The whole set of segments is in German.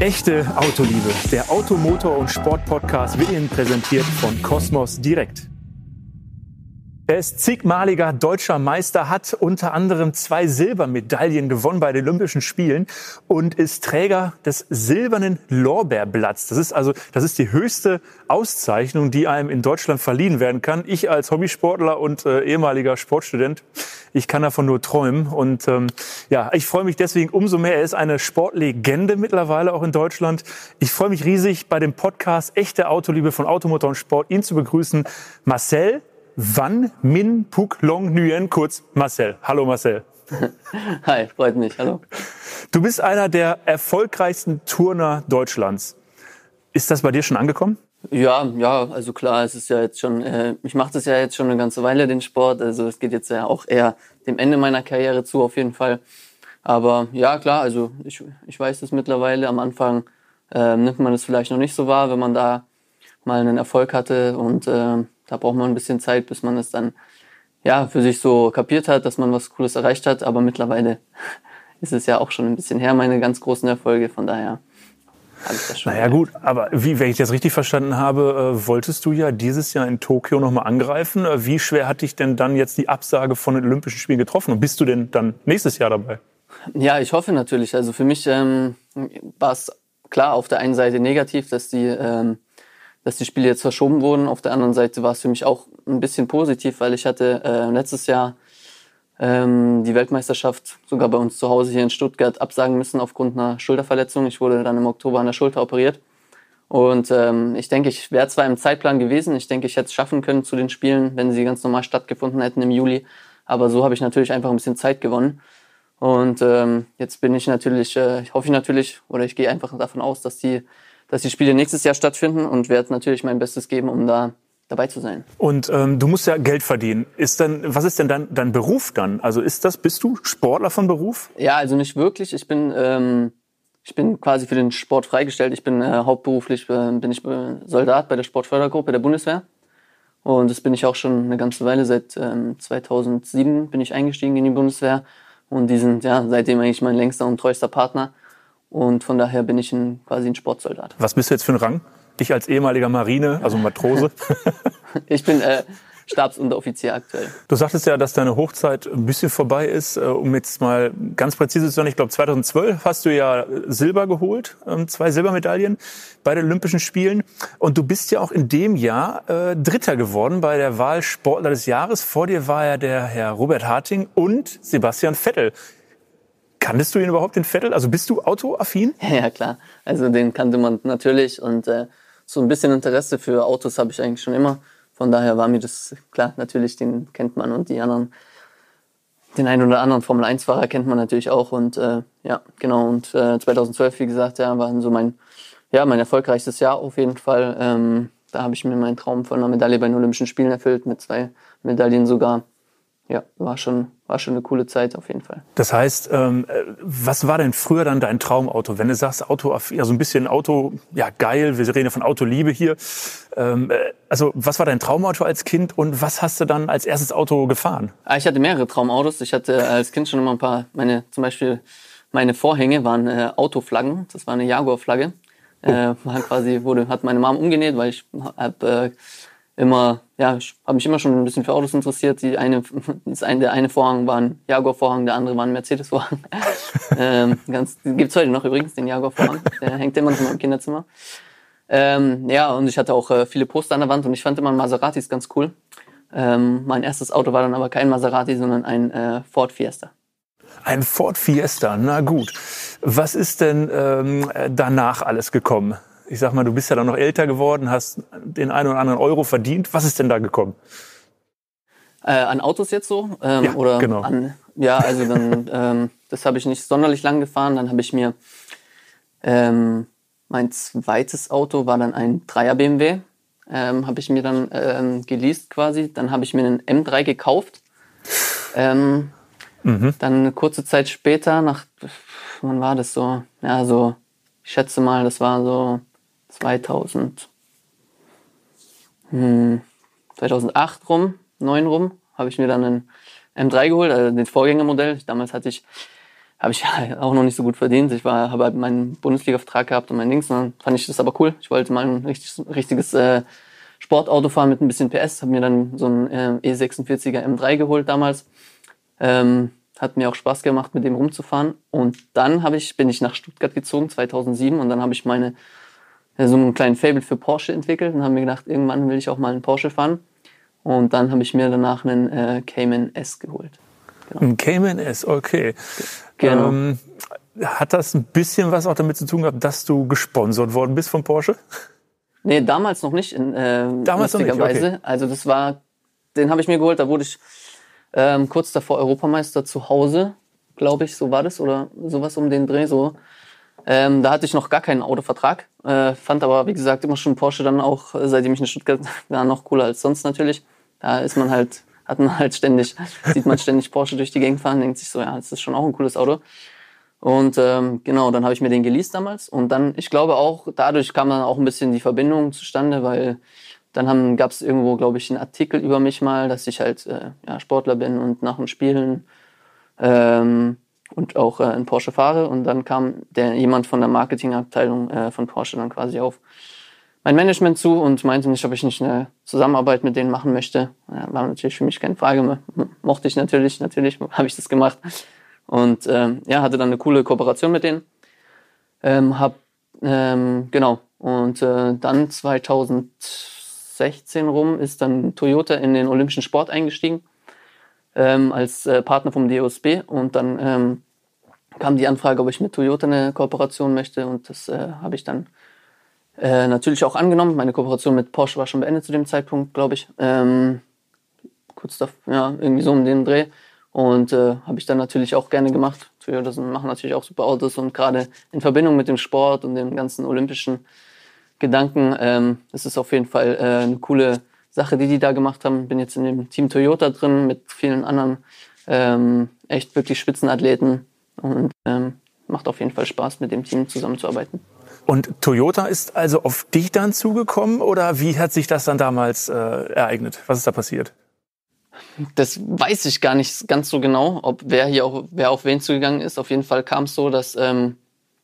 Echte Autoliebe. Der Automotor- und Sportpodcast wird Ihnen präsentiert von Cosmos Direkt. Er ist zigmaliger deutscher Meister, hat unter anderem zwei Silbermedaillen gewonnen bei den Olympischen Spielen und ist Träger des silbernen Lorbeerblatts. Das ist also, das ist die höchste Auszeichnung, die einem in Deutschland verliehen werden kann. Ich als Hobbysportler und äh, ehemaliger Sportstudent, ich kann davon nur träumen. Und ähm, ja, ich freue mich deswegen umso mehr. Er ist eine Sportlegende mittlerweile auch in Deutschland. Ich freue mich riesig bei dem Podcast Echte Autoliebe von Automotor und Sport, ihn zu begrüßen. Marcel Van Min Puk Long Nguyen, kurz Marcel. Hallo Marcel. Hi, freut mich. Hallo. Du bist einer der erfolgreichsten Turner Deutschlands. Ist das bei dir schon angekommen? Ja, ja, also klar, es ist ja jetzt schon, äh, ich mache das ja jetzt schon eine ganze Weile, den Sport. Also es geht jetzt ja auch eher dem Ende meiner Karriere zu, auf jeden Fall. Aber ja, klar, also ich, ich weiß das mittlerweile. Am Anfang äh, nimmt man das vielleicht noch nicht so wahr, wenn man da mal einen Erfolg hatte und äh, da braucht man ein bisschen Zeit, bis man es dann ja für sich so kapiert hat, dass man was Cooles erreicht hat. Aber mittlerweile ist es ja auch schon ein bisschen her, meine ganz großen Erfolge. Von daher habe ich das schon. Naja, gut, aber wie, wenn ich das richtig verstanden habe, äh, wolltest du ja dieses Jahr in Tokio nochmal angreifen. Äh, wie schwer hat dich denn dann jetzt die Absage von den Olympischen Spielen getroffen? Und bist du denn dann nächstes Jahr dabei? Ja, ich hoffe natürlich. Also für mich ähm, war es klar auf der einen Seite negativ, dass die ähm, dass die Spiele jetzt verschoben wurden. Auf der anderen Seite war es für mich auch ein bisschen positiv, weil ich hatte äh, letztes Jahr ähm, die Weltmeisterschaft sogar bei uns zu Hause hier in Stuttgart absagen müssen aufgrund einer Schulterverletzung. Ich wurde dann im Oktober an der Schulter operiert. Und ähm, ich denke, ich wäre zwar im Zeitplan gewesen, ich denke, ich hätte es schaffen können zu den Spielen, wenn sie ganz normal stattgefunden hätten im Juli. Aber so habe ich natürlich einfach ein bisschen Zeit gewonnen. Und ähm, jetzt bin ich natürlich, äh, hoffe ich natürlich, oder ich gehe einfach davon aus, dass die dass die Spiele nächstes Jahr stattfinden und werde natürlich mein Bestes geben, um da dabei zu sein. Und ähm, du musst ja Geld verdienen. Ist dann, was ist denn dein, dein Beruf dann? Also ist das, bist du Sportler von Beruf? Ja, also nicht wirklich. Ich bin, ähm, ich bin quasi für den Sport freigestellt. Ich bin äh, hauptberuflich äh, bin ich äh, Soldat bei der Sportfördergruppe der Bundeswehr. Und das bin ich auch schon eine ganze Weile. Seit ähm, 2007 bin ich eingestiegen in die Bundeswehr. Und die sind ja seitdem eigentlich mein längster und treuester Partner. Und von daher bin ich ein, quasi ein Sportsoldat. Was bist du jetzt für ein Rang? Ich als ehemaliger Marine, also Matrose? ich bin äh, Stabsunteroffizier aktuell. Du sagtest ja, dass deine Hochzeit ein bisschen vorbei ist. Äh, um jetzt mal ganz präzise zu sein, ich glaube 2012 hast du ja Silber geholt, ähm, zwei Silbermedaillen bei den Olympischen Spielen. Und du bist ja auch in dem Jahr äh, Dritter geworden bei der Wahl Sportler des Jahres. Vor dir war ja der Herr Robert Harting und Sebastian Vettel. Kanntest du ihn überhaupt, den Vettel? Also bist du autoaffin? Ja, klar. Also den kannte man natürlich und äh, so ein bisschen Interesse für Autos habe ich eigentlich schon immer. Von daher war mir das klar, natürlich, den kennt man und die anderen, den einen oder anderen Formel-1-Fahrer kennt man natürlich auch. Und äh, ja, genau. Und äh, 2012, wie gesagt, ja, war so mein, ja, mein erfolgreichstes Jahr auf jeden Fall. Ähm, da habe ich mir meinen Traum von einer Medaille bei den Olympischen Spielen erfüllt, mit zwei Medaillen sogar ja, war schon, war schon eine coole Zeit auf jeden Fall. Das heißt, ähm, was war denn früher dann dein Traumauto? Wenn du sagst, Auto, ja, so ein bisschen Auto, ja, geil, wir reden ja von Autoliebe hier. Ähm, äh, also, was war dein Traumauto als Kind und was hast du dann als erstes Auto gefahren? Ah, ich hatte mehrere Traumautos. Ich hatte als Kind schon immer ein paar, meine, zum Beispiel, meine Vorhänge waren äh, Autoflaggen. Das war eine Jaguar-Flagge. Oh. Äh, war quasi, wurde, hat meine Mom umgenäht, weil ich hab, äh, immer, ja, ich habe mich immer schon ein bisschen für Autos interessiert. Die eine, das eine, der eine Vorhang war ein Jaguar-Vorhang, der andere war ein Mercedes-Vorhang. ähm, ganz, gibt's heute noch übrigens, den Jaguar-Vorhang. Der hängt immer noch im Kinderzimmer. Ähm, ja, und ich hatte auch äh, viele Poster an der Wand und ich fand immer Maseratis ganz cool. Ähm, mein erstes Auto war dann aber kein Maserati, sondern ein äh, Ford Fiesta. Ein Ford Fiesta, na gut. Was ist denn ähm, danach alles gekommen? Ich sag mal, du bist ja dann noch älter geworden, hast den einen oder anderen Euro verdient. Was ist denn da gekommen? Äh, an Autos jetzt so? Ähm, ja, oder genau. An, ja, also dann, ähm, das habe ich nicht sonderlich lang gefahren. Dann habe ich mir ähm, mein zweites Auto war dann ein Dreier BMW. Ähm, habe ich mir dann ähm, geleast quasi. Dann habe ich mir einen M3 gekauft. Ähm, mhm. Dann eine kurze Zeit später, nach wann war das so? Ja, so, ich schätze mal, das war so 2000, hm, 2008 rum, 9 rum, habe ich mir dann ein M3 geholt, also das Vorgängermodell. Damals hatte ich habe ich auch noch nicht so gut verdient. Ich war, habe halt meinen Bundesliga-Vertrag gehabt und mein Dings. Und dann fand ich das aber cool. Ich wollte mal ein richtiges, richtiges äh, Sportauto fahren mit ein bisschen PS. Habe mir dann so ein äh, E46er M3 geholt damals. Ähm, hat mir auch Spaß gemacht, mit dem rumzufahren. Und dann habe ich, bin ich nach Stuttgart gezogen, 2007. Und dann habe ich meine, so einen kleinen Fable für Porsche entwickelt und habe mir gedacht, irgendwann will ich auch mal einen Porsche fahren. Und dann habe ich mir danach einen äh, Cayman S geholt. Genau. Ein Cayman S, okay. Genau. Ähm, hat das ein bisschen was auch damit zu tun gehabt, dass du gesponsert worden bist von Porsche? Nee, damals noch nicht. In, äh, damals noch nicht, okay. Also das war, den habe ich mir geholt, da wurde ich ähm, kurz davor Europameister zu Hause, glaube ich, so war das oder sowas um den Dreh so. Ähm, da hatte ich noch gar keinen Autovertrag, äh, fand aber, wie gesagt, immer schon Porsche dann auch, seitdem ich in Stuttgart war, noch cooler als sonst natürlich. Da ist man halt hat man halt ständig, sieht man ständig Porsche durch die Gegend fahren, denkt sich so, ja, das ist schon auch ein cooles Auto. Und ähm, genau, dann habe ich mir den geleast damals. Und dann, ich glaube auch, dadurch kam dann auch ein bisschen die Verbindung zustande, weil dann gab es irgendwo, glaube ich, einen Artikel über mich mal, dass ich halt äh, ja, Sportler bin und nach dem Spielen ähm, und auch äh, in Porsche fahre. Und dann kam der jemand von der Marketingabteilung äh, von Porsche dann quasi auf mein Management zu und meinte nicht, ob ich nicht eine Zusammenarbeit mit denen machen möchte. Ja, war natürlich für mich keine Frage. Mochte ich natürlich, natürlich habe ich das gemacht. Und ähm, ja, hatte dann eine coole Kooperation mit denen. Ähm, hab, ähm, genau. Und äh, dann 2016 rum ist dann Toyota in den olympischen Sport eingestiegen ähm, als äh, Partner vom DOSB. Und dann ähm, kam die Anfrage, ob ich mit Toyota eine Kooperation möchte. Und das äh, habe ich dann äh, natürlich auch angenommen. Meine Kooperation mit Porsche war schon beendet zu dem Zeitpunkt, glaube ich. Ähm, kurz da, ja, irgendwie so um den Dreh. Und äh, habe ich dann natürlich auch gerne gemacht. Das machen natürlich auch super Autos und gerade in Verbindung mit dem Sport und dem ganzen olympischen Gedanken, ähm, ist auf jeden Fall äh, eine coole Sache, die die da gemacht haben. Bin jetzt in dem Team Toyota drin mit vielen anderen ähm, echt wirklich Spitzenathleten und ähm, macht auf jeden Fall Spaß, mit dem Team zusammenzuarbeiten. Und Toyota ist also auf dich dann zugekommen oder wie hat sich das dann damals äh, ereignet? Was ist da passiert? Das weiß ich gar nicht ganz so genau, ob wer hier auch wer auf wen zugegangen ist. Auf jeden Fall kam es so, dass ähm,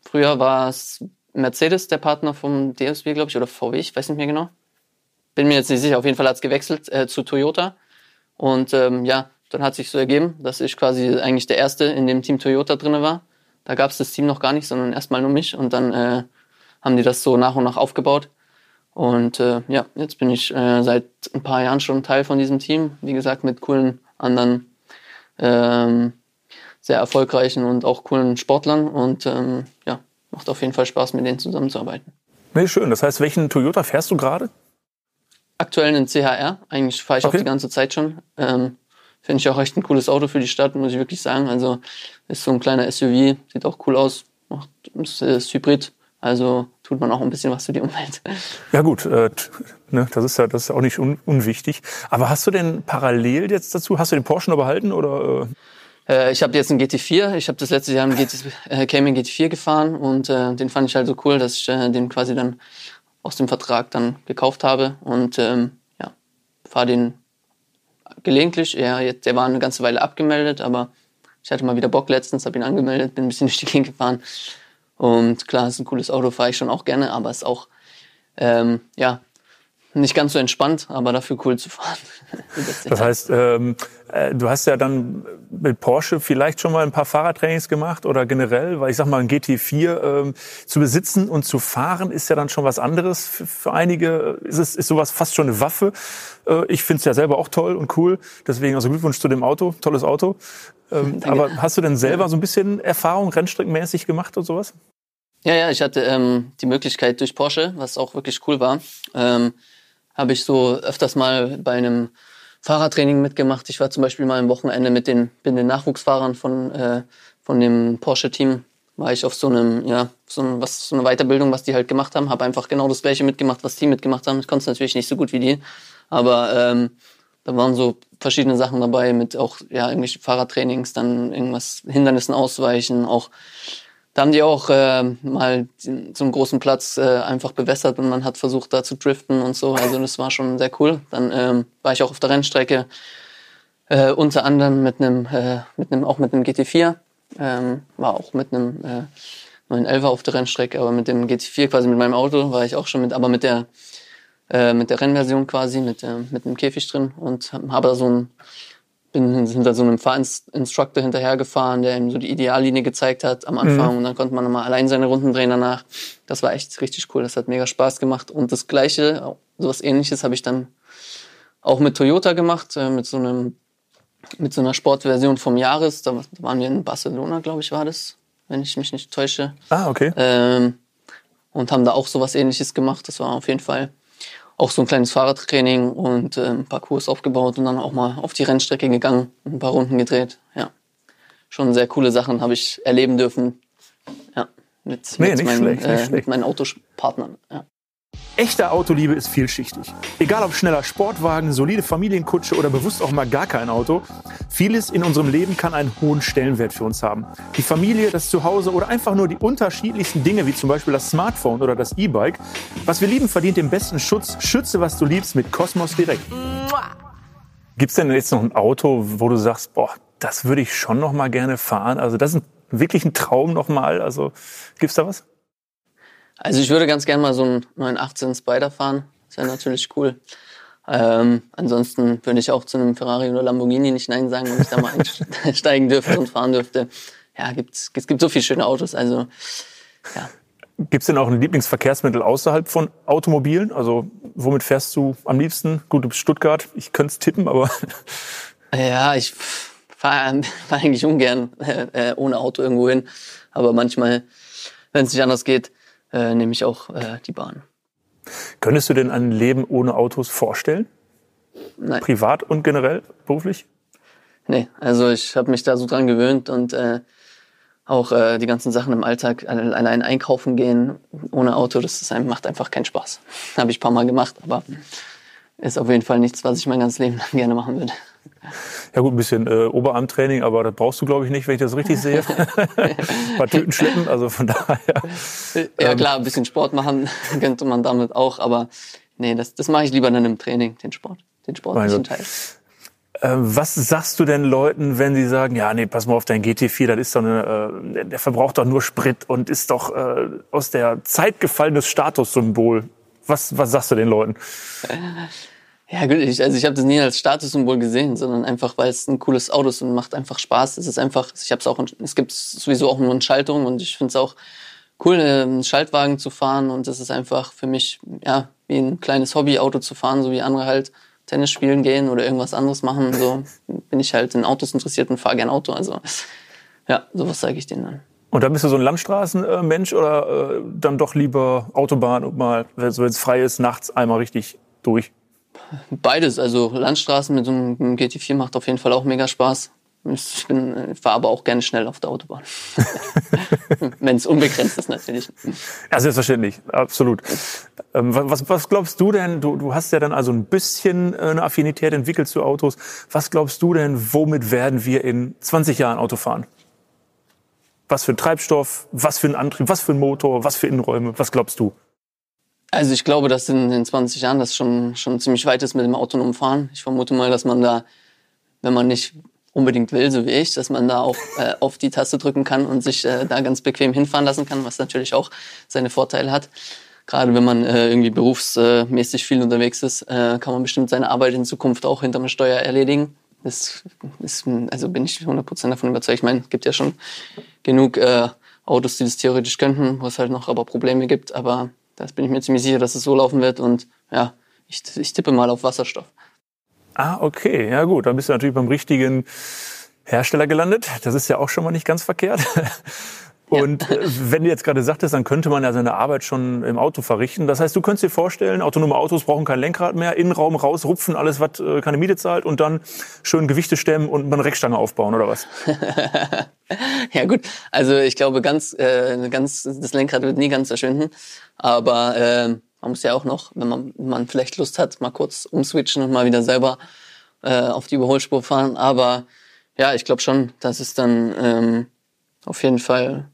früher war es Mercedes der Partner vom DSW, glaube ich, oder VW, ich weiß nicht mehr genau. Bin mir jetzt nicht sicher. Auf jeden Fall hat es gewechselt äh, zu Toyota und ähm, ja, dann hat sich so ergeben, dass ich quasi eigentlich der erste in dem Team Toyota drinne war. Da gab es das Team noch gar nicht, sondern erstmal nur mich und dann äh, haben die das so nach und nach aufgebaut. Und äh, ja, jetzt bin ich äh, seit ein paar Jahren schon Teil von diesem Team. Wie gesagt, mit coolen anderen, ähm, sehr erfolgreichen und auch coolen Sportlern. Und ähm, ja, macht auf jeden Fall Spaß, mit denen zusammenzuarbeiten. Nee, schön. Das heißt, welchen Toyota fährst du gerade? Aktuell einen CHR. Eigentlich fahre ich okay. auch die ganze Zeit schon. Ähm, Finde ich auch echt ein cooles Auto für die Stadt, muss ich wirklich sagen. Also ist so ein kleiner SUV, sieht auch cool aus. Macht, ist, ist Hybrid. Also tut man auch ein bisschen was für die Umwelt. Ja gut, äh, ne, das ist ja das ist auch nicht un unwichtig. Aber hast du denn parallel jetzt dazu, hast du den Porsche noch behalten oder? Äh? äh ich habe jetzt einen GT4. Ich habe das letzte Jahr einen GT, äh, Cayman GT4 gefahren und äh, den fand ich halt so cool, dass ich äh, den quasi dann aus dem Vertrag dann gekauft habe und ähm, ja, fahre den gelegentlich. Ja, jetzt, der war eine ganze Weile abgemeldet, aber ich hatte mal wieder Bock letztens, habe ihn angemeldet, bin ein bisschen durch die Gegend gefahren und klar, ist ein cooles Auto, fahre ich schon auch gerne, aber ist auch, ähm, ja, nicht ganz so entspannt, aber dafür cool zu fahren. das heißt, ähm, äh, du hast ja dann mit Porsche vielleicht schon mal ein paar Fahrradtrainings gemacht oder generell, weil ich sag mal, ein GT4 ähm, zu besitzen und zu fahren ist ja dann schon was anderes. Für, für einige ist es ist sowas fast schon eine Waffe. Äh, ich finde es ja selber auch toll und cool. Deswegen also Glückwunsch zu dem Auto, tolles Auto. Ähm, aber hast du denn selber so ein bisschen Erfahrung rennstreckenmäßig gemacht und sowas? Ja, ja, ich hatte ähm, die Möglichkeit durch Porsche, was auch wirklich cool war, ähm, habe ich so öfters mal bei einem Fahrradtraining mitgemacht. Ich war zum Beispiel mal am Wochenende mit den, bin den Nachwuchsfahrern von, äh, von dem Porsche-Team, war ich auf so einem, ja, so, ein, was, so eine Weiterbildung, was die halt gemacht haben, habe einfach genau das gleiche mitgemacht, was die mitgemacht haben. Ich konnte es natürlich nicht so gut wie die, aber ähm, da waren so verschiedene Sachen dabei mit auch ja irgendwelche Fahrradtrainings, dann irgendwas Hindernissen ausweichen, auch da haben die auch äh, mal einen großen Platz äh, einfach bewässert und man hat versucht, da zu driften und so. Also das war schon sehr cool. Dann ähm, war ich auch auf der Rennstrecke, äh, unter anderem mit einem, äh, mit einem, auch mit einem GT4. Ähm, war auch mit einem äh, 911er auf der Rennstrecke, aber mit dem GT4 quasi mit meinem Auto war ich auch schon mit, aber mit der äh, mit der Rennversion quasi, mit, äh, mit einem Käfig drin und habe da so ein bin hinter so einem Fahrinstruktor hinterhergefahren, der ihm so die Ideallinie gezeigt hat am Anfang mhm. und dann konnte man nochmal allein seine Runden drehen danach. Das war echt richtig cool, das hat mega Spaß gemacht und das gleiche, sowas ähnliches habe ich dann auch mit Toyota gemacht, äh, mit so einem mit so einer Sportversion vom Jahres. Da waren wir in Barcelona, glaube ich, war das, wenn ich mich nicht täusche. Ah, okay. Ähm, und haben da auch sowas ähnliches gemacht. Das war auf jeden Fall auch so ein kleines Fahrradtraining und äh, ein paar Kurs aufgebaut und dann auch mal auf die Rennstrecke gegangen und ein paar Runden gedreht. Ja, schon sehr coole Sachen habe ich erleben dürfen. Ja, mit, nee, mit, meinen, schlecht, äh, mit meinen Autopartnern. Ja. Echte Autoliebe ist vielschichtig. Egal ob schneller Sportwagen, solide Familienkutsche oder bewusst auch mal gar kein Auto, vieles in unserem Leben kann einen hohen Stellenwert für uns haben. Die Familie, das Zuhause oder einfach nur die unterschiedlichsten Dinge, wie zum Beispiel das Smartphone oder das E-Bike. Was wir lieben, verdient den besten Schutz. Schütze, was du liebst mit Cosmos Direkt. Gibt es denn jetzt noch ein Auto, wo du sagst, boah, das würde ich schon noch mal gerne fahren? Also das ist wirklich ein Traum noch mal. Also gibt's da was? Also ich würde ganz gerne mal so einen 918 Spider fahren. Das wäre natürlich cool. Ähm, ansonsten würde ich auch zu einem Ferrari oder Lamborghini nicht Nein sagen, wenn ich da mal einsteigen dürfte und fahren dürfte. Ja, gibt's, es gibt so viele schöne Autos. Also, ja. Gibt es denn auch ein Lieblingsverkehrsmittel außerhalb von Automobilen? Also womit fährst du am liebsten? Gut, du bist Stuttgart, ich könnte es tippen, aber... Ja, ich fahre fahr eigentlich ungern äh, äh, ohne Auto irgendwo hin. Aber manchmal, wenn es nicht anders geht, äh, nehme ich auch äh, die Bahn. Könntest du denn ein Leben ohne Autos vorstellen? Nein. Privat und generell, beruflich? Nee, also ich habe mich da so dran gewöhnt und äh, auch äh, die ganzen Sachen im Alltag, allein einkaufen gehen ohne Auto, das ist, macht einfach keinen Spaß. Habe ich ein paar Mal gemacht, aber ist auf jeden Fall nichts, was ich mein ganzes Leben lang gerne machen würde. Ja gut, ein bisschen äh, Oberarmtraining, aber das brauchst du, glaube ich, nicht, wenn ich das richtig sehe. ein paar Tüten schleppen, also von daher. Ja ähm, klar, ein bisschen Sport machen könnte man damit auch, aber nee, das, das mache ich lieber dann im Training, den Sport, den sportlichen Teil. Ähm, was sagst du denn Leuten, wenn sie sagen, ja, nee, pass mal auf, dein GT4, das ist doch eine, äh, der verbraucht doch nur Sprit und ist doch äh, aus der Zeit gefallenes Statussymbol. Was, was sagst du den Leuten? Ja, gut, ich, also ich habe das nie als Statussymbol gesehen, sondern einfach, weil es ein cooles Auto ist und macht einfach Spaß. Es ist einfach, ich habe es auch, es gibt sowieso auch nur eine Schaltung und ich finde es auch cool, einen Schaltwagen zu fahren und es ist einfach für mich, ja, wie ein kleines Hobbyauto zu fahren, so wie andere halt Tennis spielen gehen oder irgendwas anderes machen. So bin ich halt in Autos interessiert und fahre gern Auto. Also ja, sowas sage ich denen dann. Und dann bist du so ein Landstraßenmensch oder äh, dann doch lieber Autobahn und mal, wenn es frei ist, nachts einmal richtig durch? Beides. Also Landstraßen mit so einem GT4 macht auf jeden Fall auch mega Spaß. Ich fahre aber auch gerne schnell auf der Autobahn. Wenn es unbegrenzt ist, natürlich. Ja, selbstverständlich, absolut. Ähm, was, was glaubst du denn, du, du hast ja dann also ein bisschen äh, eine Affinität entwickelt zu Autos. Was glaubst du denn, womit werden wir in 20 Jahren Auto fahren? Was für ein Treibstoff, was für ein Antrieb, was für ein Motor, was für Innenräume, was glaubst du? Also ich glaube, dass in den 20 Jahren das schon, schon ziemlich weit ist mit dem autonomen Fahren. Ich vermute mal, dass man da, wenn man nicht unbedingt will, so wie ich, dass man da auch äh, auf die Taste drücken kann und sich äh, da ganz bequem hinfahren lassen kann, was natürlich auch seine Vorteile hat. Gerade wenn man äh, irgendwie berufsmäßig viel unterwegs ist, äh, kann man bestimmt seine Arbeit in Zukunft auch hinterm Steuer erledigen. Das ist, also bin ich 100% davon überzeugt. Ich meine, es gibt ja schon genug äh, Autos, die das theoretisch könnten, wo es halt noch aber Probleme gibt. Aber das bin ich mir ziemlich sicher, dass es so laufen wird. Und ja, ich, ich tippe mal auf Wasserstoff. Ah, okay. Ja gut, dann bist du natürlich beim richtigen Hersteller gelandet. Das ist ja auch schon mal nicht ganz verkehrt. Und ja. Äh, wenn du jetzt gerade sagtest, dann könnte man ja seine Arbeit schon im Auto verrichten. Das heißt, du könntest dir vorstellen, autonome Autos brauchen kein Lenkrad mehr, Innenraum raus, rupfen, alles, was äh, keine Miete zahlt und dann schön Gewichte stemmen und eine Reckstange aufbauen, oder was? ja gut, also ich glaube, ganz, äh, ganz das Lenkrad wird nie ganz verschwinden. Aber äh, man muss ja auch noch, wenn man, wenn man vielleicht Lust hat, mal kurz umswitchen und mal wieder selber äh, auf die Überholspur fahren. Aber ja, ich glaube schon, dass es dann ähm, auf jeden Fall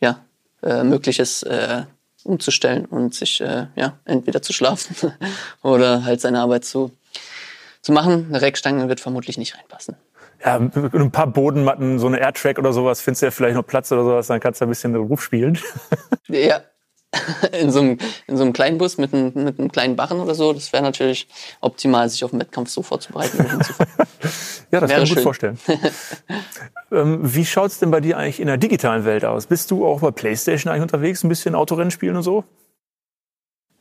ja, äh, möglich ist, äh, umzustellen und sich äh, ja, entweder zu schlafen oder halt seine Arbeit zu, zu machen. Eine Reckstange wird vermutlich nicht reinpassen. ja, mit ein paar Bodenmatten, so eine Airtrack oder sowas, findest du ja vielleicht noch Platz oder sowas, dann kannst du ein bisschen Ruf spielen. Ja, in so einem, in so einem kleinen Bus mit einem, mit einem kleinen Barren oder so, das wäre natürlich optimal, sich auf den Wettkampf so vorzubereiten. ja, das wäre kann ich mir gut vorstellen. ähm, wie schaut's denn bei dir eigentlich in der digitalen Welt aus? Bist du auch bei Playstation eigentlich unterwegs, ein bisschen Autorennen spielen und so?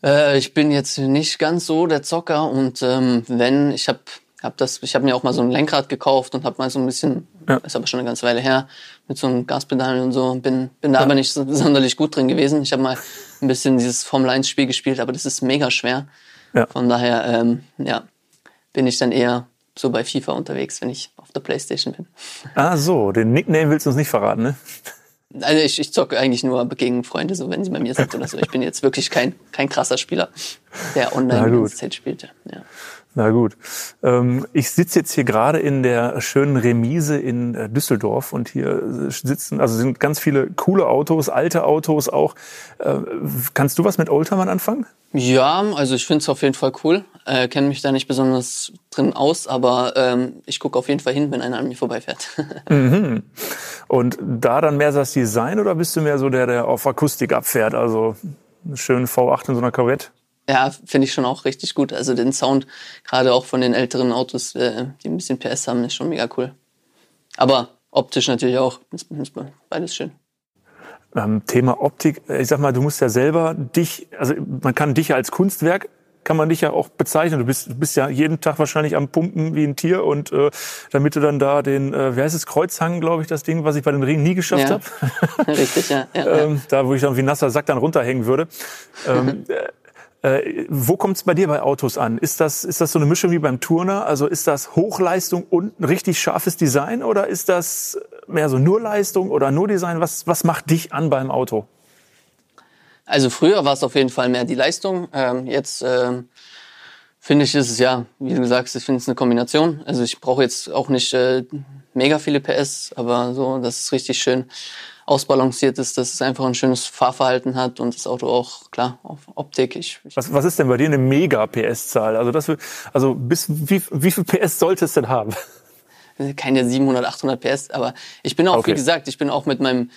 Äh, ich bin jetzt nicht ganz so der Zocker und ähm, wenn, ich habe hab das, ich habe mir auch mal so ein Lenkrad gekauft und habe mal so ein bisschen, ja. ist aber schon eine ganze Weile her, mit so einem Gaspedal und so. Bin, bin da aber nicht so, sonderlich gut drin gewesen. Ich habe mal ein bisschen dieses Formel 1 Spiel gespielt, aber das ist mega schwer. Ja. Von daher, ähm, ja, bin ich dann eher so bei FIFA unterwegs, wenn ich auf der Playstation bin. Ah so, den Nickname willst du uns nicht verraten, ne? Also ich, ich zocke eigentlich nur gegen Freunde, so wenn sie bei mir sind oder so. Ich bin jetzt wirklich kein, kein krasser Spieler, der online die ganze Zeit spielte. Ja. Na gut. Ähm, ich sitze jetzt hier gerade in der schönen Remise in äh, Düsseldorf und hier sitzen, also sind ganz viele coole Autos, alte Autos auch. Äh, kannst du was mit Oldtimern anfangen? Ja, also ich finde es auf jeden Fall cool. Äh, Kenne mich da nicht besonders drin aus, aber ähm, ich gucke auf jeden Fall hin, wenn einer an mir vorbeifährt. mhm. Und da dann mehr das Design oder bist du mehr so der, der auf Akustik abfährt? Also einen schönen V8 in so einer Corvette? Ja, finde ich schon auch richtig gut. Also den Sound, gerade auch von den älteren Autos, äh, die ein bisschen PS haben, ist schon mega cool. Aber optisch natürlich auch, beides schön. Ähm, Thema Optik, ich sag mal, du musst ja selber dich, also man kann dich als Kunstwerk kann man dich ja auch bezeichnen. Du bist, du bist ja jeden Tag wahrscheinlich am Pumpen wie ein Tier und äh, damit du dann da den, äh, wie heißt es, Kreuzhang, glaube ich, das Ding, was ich bei den Ringen nie geschafft ja. habe. Richtig, ja. ja, ähm, da, wo ich dann wie nasser Sack dann runterhängen würde. Ähm, äh, wo kommt es bei dir bei Autos an? Ist das, ist das so eine Mischung wie beim Turner? Also ist das Hochleistung und ein richtig scharfes Design oder ist das mehr so nur Leistung oder nur Design? Was, was macht dich an beim Auto? Also früher war es auf jeden Fall mehr die Leistung. Ähm, jetzt ähm, finde ich, ist es ja, wie du sagst, ich finde es eine Kombination. Also ich brauche jetzt auch nicht äh, mega viele PS, aber so, das ist richtig schön ausbalanciert ist, dass es einfach ein schönes Fahrverhalten hat und das Auto auch, klar, auf Optik. Ich, ich was, was ist denn bei dir eine Mega-PS-Zahl? Also, das, also bis, wie, wie viel PS sollte es denn haben? Keine 700, 800 PS, aber ich bin auch, okay. wie gesagt, ich bin auch mit meinem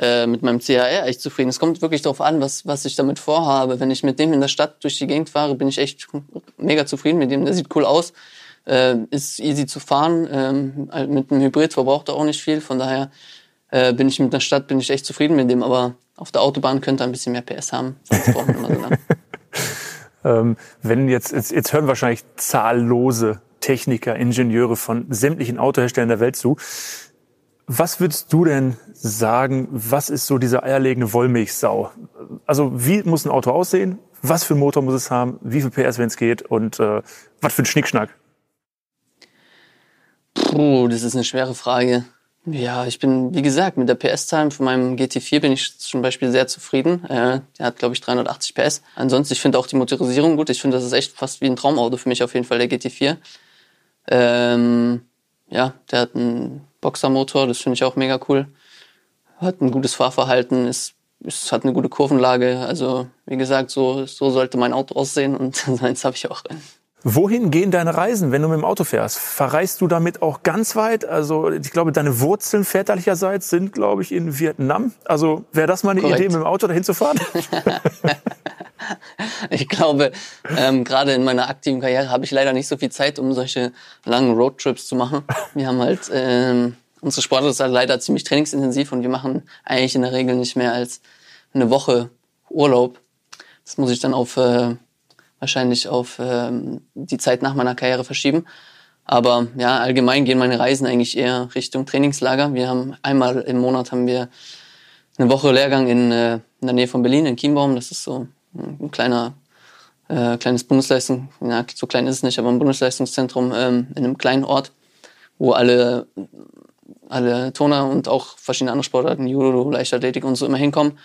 äh, mit meinem CHR echt zufrieden. Es kommt wirklich darauf an, was, was ich damit vorhabe. Wenn ich mit dem in der Stadt durch die Gegend fahre, bin ich echt mega zufrieden mit dem. Der sieht cool aus, äh, ist easy zu fahren. Ähm, mit einem Hybrid verbraucht er auch nicht viel. Von daher äh, bin ich mit der Stadt, bin ich echt zufrieden mit dem, aber auf der Autobahn könnte er ein bisschen mehr PS haben. Sonst brauchen wir immer so lang. ähm, wenn jetzt, jetzt, jetzt hören wahrscheinlich zahllose Techniker, Ingenieure von sämtlichen Autoherstellern der Welt zu. Was würdest du denn sagen, was ist so diese eierlegende Wollmilchsau? Also wie muss ein Auto aussehen? Was für ein Motor muss es haben? Wie viel PS, wenn es geht? Und äh, was für ein Schnickschnack? Puh, das ist eine schwere Frage. Ja, ich bin, wie gesagt, mit der PS-Zahl von meinem GT4 bin ich zum Beispiel sehr zufrieden. Äh, der hat, glaube ich, 380 PS. Ansonsten, ich finde auch die Motorisierung gut. Ich finde, das ist echt fast wie ein Traumauto für mich auf jeden Fall, der GT4. Ähm, ja, der hat einen Boxermotor, das finde ich auch mega cool. Hat ein gutes Fahrverhalten, ist, ist, hat eine gute Kurvenlage. Also, wie gesagt, so, so sollte mein Auto aussehen und seins habe ich auch. Wohin gehen deine Reisen, wenn du mit dem Auto fährst? Verreist du damit auch ganz weit? Also ich glaube, deine Wurzeln väterlicherseits sind, glaube ich, in Vietnam. Also wäre das mal eine Korrekt. Idee, mit dem Auto dahin zu fahren? ich glaube, ähm, gerade in meiner aktiven Karriere habe ich leider nicht so viel Zeit, um solche langen Roadtrips zu machen. Wir haben halt, ähm, unsere Sportler ist halt leider ziemlich trainingsintensiv und wir machen eigentlich in der Regel nicht mehr als eine Woche Urlaub. Das muss ich dann auf... Äh, wahrscheinlich auf ähm, die Zeit nach meiner Karriere verschieben. Aber ja, allgemein gehen meine Reisen eigentlich eher Richtung Trainingslager. Wir haben einmal im Monat haben wir eine Woche Lehrgang in, äh, in der Nähe von Berlin, in Chiembaum. Das ist so ein kleiner, äh, kleines Bundesleistung, ja, so klein ist es nicht, aber ein Bundesleistungszentrum ähm, in einem kleinen Ort, wo alle, alle Turner und auch verschiedene andere Sportarten, Judo, Leichtathletik und so immer hinkommen.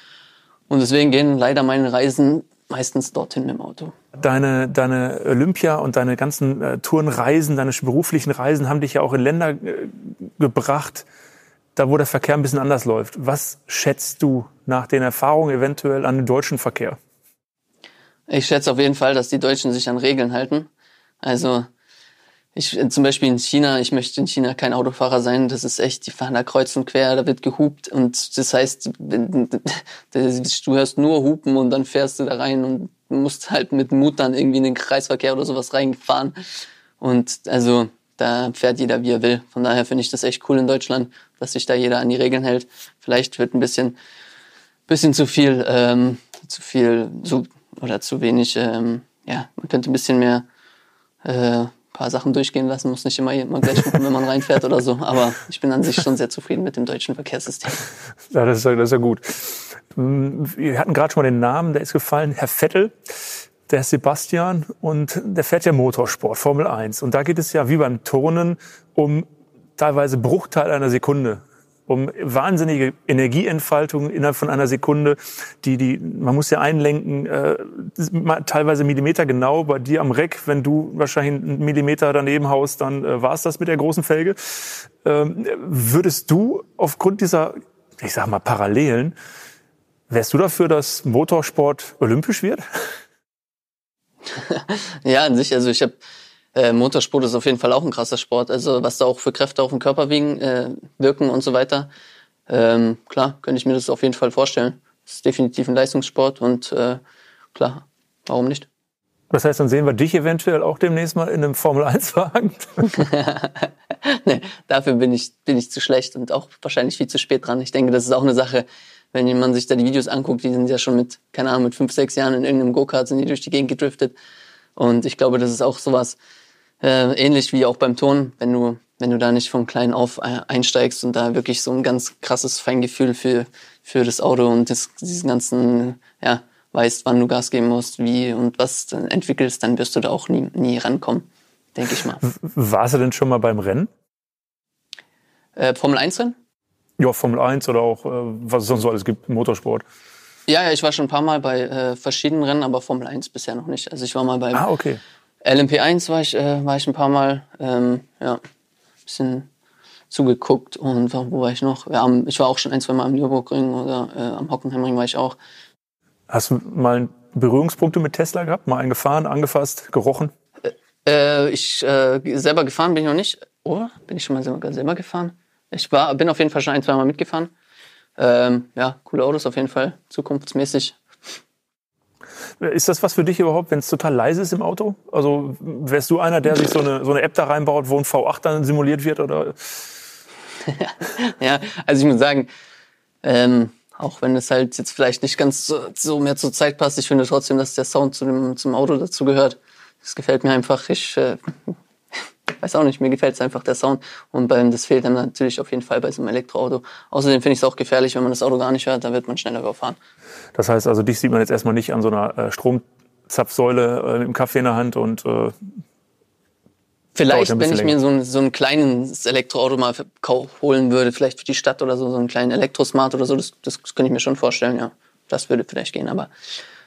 Und deswegen gehen leider meine Reisen meistens dorthin mit dem Auto. Deine, deine Olympia und deine ganzen äh, Tourenreisen, deine beruflichen Reisen haben dich ja auch in Länder äh, gebracht, da wo der Verkehr ein bisschen anders läuft. Was schätzt du nach den Erfahrungen eventuell an den deutschen Verkehr? Ich schätze auf jeden Fall, dass die Deutschen sich an Regeln halten. Also ich äh, zum Beispiel in China, ich möchte in China kein Autofahrer sein. Das ist echt, die fahren da kreuz und quer, da wird gehupt und das heißt, du hörst nur Hupen und dann fährst du da rein und musst halt mit Mut dann irgendwie in den Kreisverkehr oder sowas reinfahren. Und also da fährt jeder wie er will. Von daher finde ich das echt cool in Deutschland, dass sich da jeder an die Regeln hält. Vielleicht wird ein bisschen, bisschen zu viel, ähm, zu viel, zu, oder zu wenig, ähm, ja, man könnte ein bisschen mehr äh, paar Sachen durchgehen lassen, muss nicht immer, immer gleich gucken, wenn man reinfährt oder so. Aber ich bin an sich schon sehr zufrieden mit dem deutschen Verkehrssystem. Ja, das ist ja, das ist ja gut. Wir hatten gerade schon mal den Namen, der ist gefallen, Herr Vettel. Der ist Sebastian und der fährt ja Motorsport, Formel 1. Und da geht es ja wie beim Turnen um teilweise Bruchteil einer Sekunde um wahnsinnige Energieentfaltung innerhalb von einer Sekunde. Die, die, man muss ja einlenken, äh, teilweise Millimeter genau. Bei dir am Reck, wenn du wahrscheinlich einen Millimeter daneben haust, dann äh, war es das mit der großen Felge. Ähm, würdest du aufgrund dieser, ich sag mal, Parallelen, wärst du dafür, dass Motorsport olympisch wird? ja, an sich. Also ich habe äh, Motorsport ist auf jeden Fall auch ein krasser Sport. Also was da auch für Kräfte auf den Körper wiegen, äh, wirken und so weiter. Ähm, klar, könnte ich mir das auf jeden Fall vorstellen. Das ist definitiv ein Leistungssport und äh, klar, warum nicht? Das heißt, dann sehen wir dich eventuell auch demnächst mal in einem Formel-1-Wagen. nee, dafür bin ich, bin ich zu schlecht und auch wahrscheinlich viel zu spät dran. Ich denke, das ist auch eine Sache, wenn man sich da die Videos anguckt, die sind ja schon mit, keine Ahnung, mit fünf, sechs Jahren in irgendeinem Go-Kart sind die durch die Gegend gedriftet. Und ich glaube, das ist auch sowas, äh, ähnlich wie auch beim Ton, wenn du, wenn du da nicht von klein auf äh, einsteigst und da wirklich so ein ganz krasses Feingefühl für, für das Auto und das, diesen ganzen, ja, weißt, wann du Gas geben musst, wie und was entwickelst, dann wirst du da auch nie, nie rankommen, denke ich mal. Warst du denn schon mal beim Rennen? Äh, Formel 1 Rennen? Ja, Formel 1 oder auch, äh, was es sonst so alles gibt, Motorsport. Ja, ja, ich war schon ein paar Mal bei äh, verschiedenen Rennen, aber Formel 1 bisher noch nicht. Also ich war mal bei ah, okay. LMP1 war ich, äh, war ich ein paar Mal, ähm, ja, bisschen zugeguckt und wo war ich noch? Ja, ich war auch schon ein, zwei Mal am Nürburgring oder äh, am Hockenheimring war ich auch. Hast du mal Berührungspunkte mit Tesla gehabt? Mal einen gefahren, angefasst, gerochen? Äh, ich äh, selber gefahren bin ich noch nicht. Oh, bin ich schon mal selber, selber gefahren? Ich war, bin auf jeden Fall schon ein, zwei Mal mitgefahren. Ähm, ja, coole Autos auf jeden Fall, zukunftsmäßig. Ist das was für dich überhaupt, wenn es total leise ist im Auto? Also wärst du einer, der sich so eine, so eine App da reinbaut, wo ein V8 dann simuliert wird? Oder? ja, also ich muss sagen, ähm, auch wenn es halt jetzt vielleicht nicht ganz so, so mehr zur Zeit passt, ich finde trotzdem, dass der Sound zu dem, zum Auto dazu gehört. Das gefällt mir einfach. Ich äh, weiß auch nicht, mir gefällt es einfach der Sound. Und beim, das fehlt dann natürlich auf jeden Fall bei so einem Elektroauto. Außerdem finde ich es auch gefährlich, wenn man das Auto gar nicht hört, dann wird man schneller überfahren. Das heißt also, dich sieht man jetzt erstmal nicht an so einer äh, Stromzapfsäule äh, mit dem Kaffee in der Hand und äh, Vielleicht, wenn ich länger. mir so ein, so ein kleines Elektroauto mal holen würde, vielleicht für die Stadt oder so, so einen kleinen Elektrosmart oder so, das, das könnte ich mir schon vorstellen, ja. Das würde vielleicht gehen, aber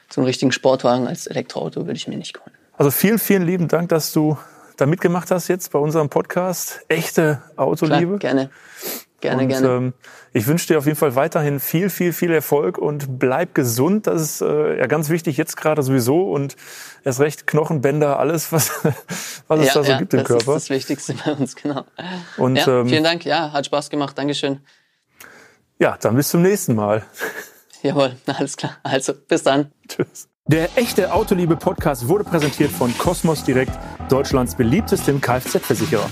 so einen richtigen Sportwagen als Elektroauto würde ich mir nicht holen. Also vielen, vielen lieben Dank, dass du da mitgemacht hast jetzt bei unserem Podcast. Echte Autoliebe. Klar, gerne. Gerne, und, gerne. Ähm, ich wünsche dir auf jeden Fall weiterhin viel, viel, viel Erfolg und bleib gesund. Das ist äh, ja ganz wichtig jetzt gerade sowieso und erst recht Knochenbänder, alles, was, was es da so ja, gibt im das Körper. Das ist das Wichtigste bei uns, genau. Und, ja, ähm, vielen Dank. Ja, hat Spaß gemacht. Dankeschön. Ja, dann bis zum nächsten Mal. Jawohl, alles klar. Also, bis dann. Tschüss. Der echte Autoliebe Podcast wurde präsentiert von Cosmos Direkt, Deutschlands beliebtestem Kfz-Versicherer.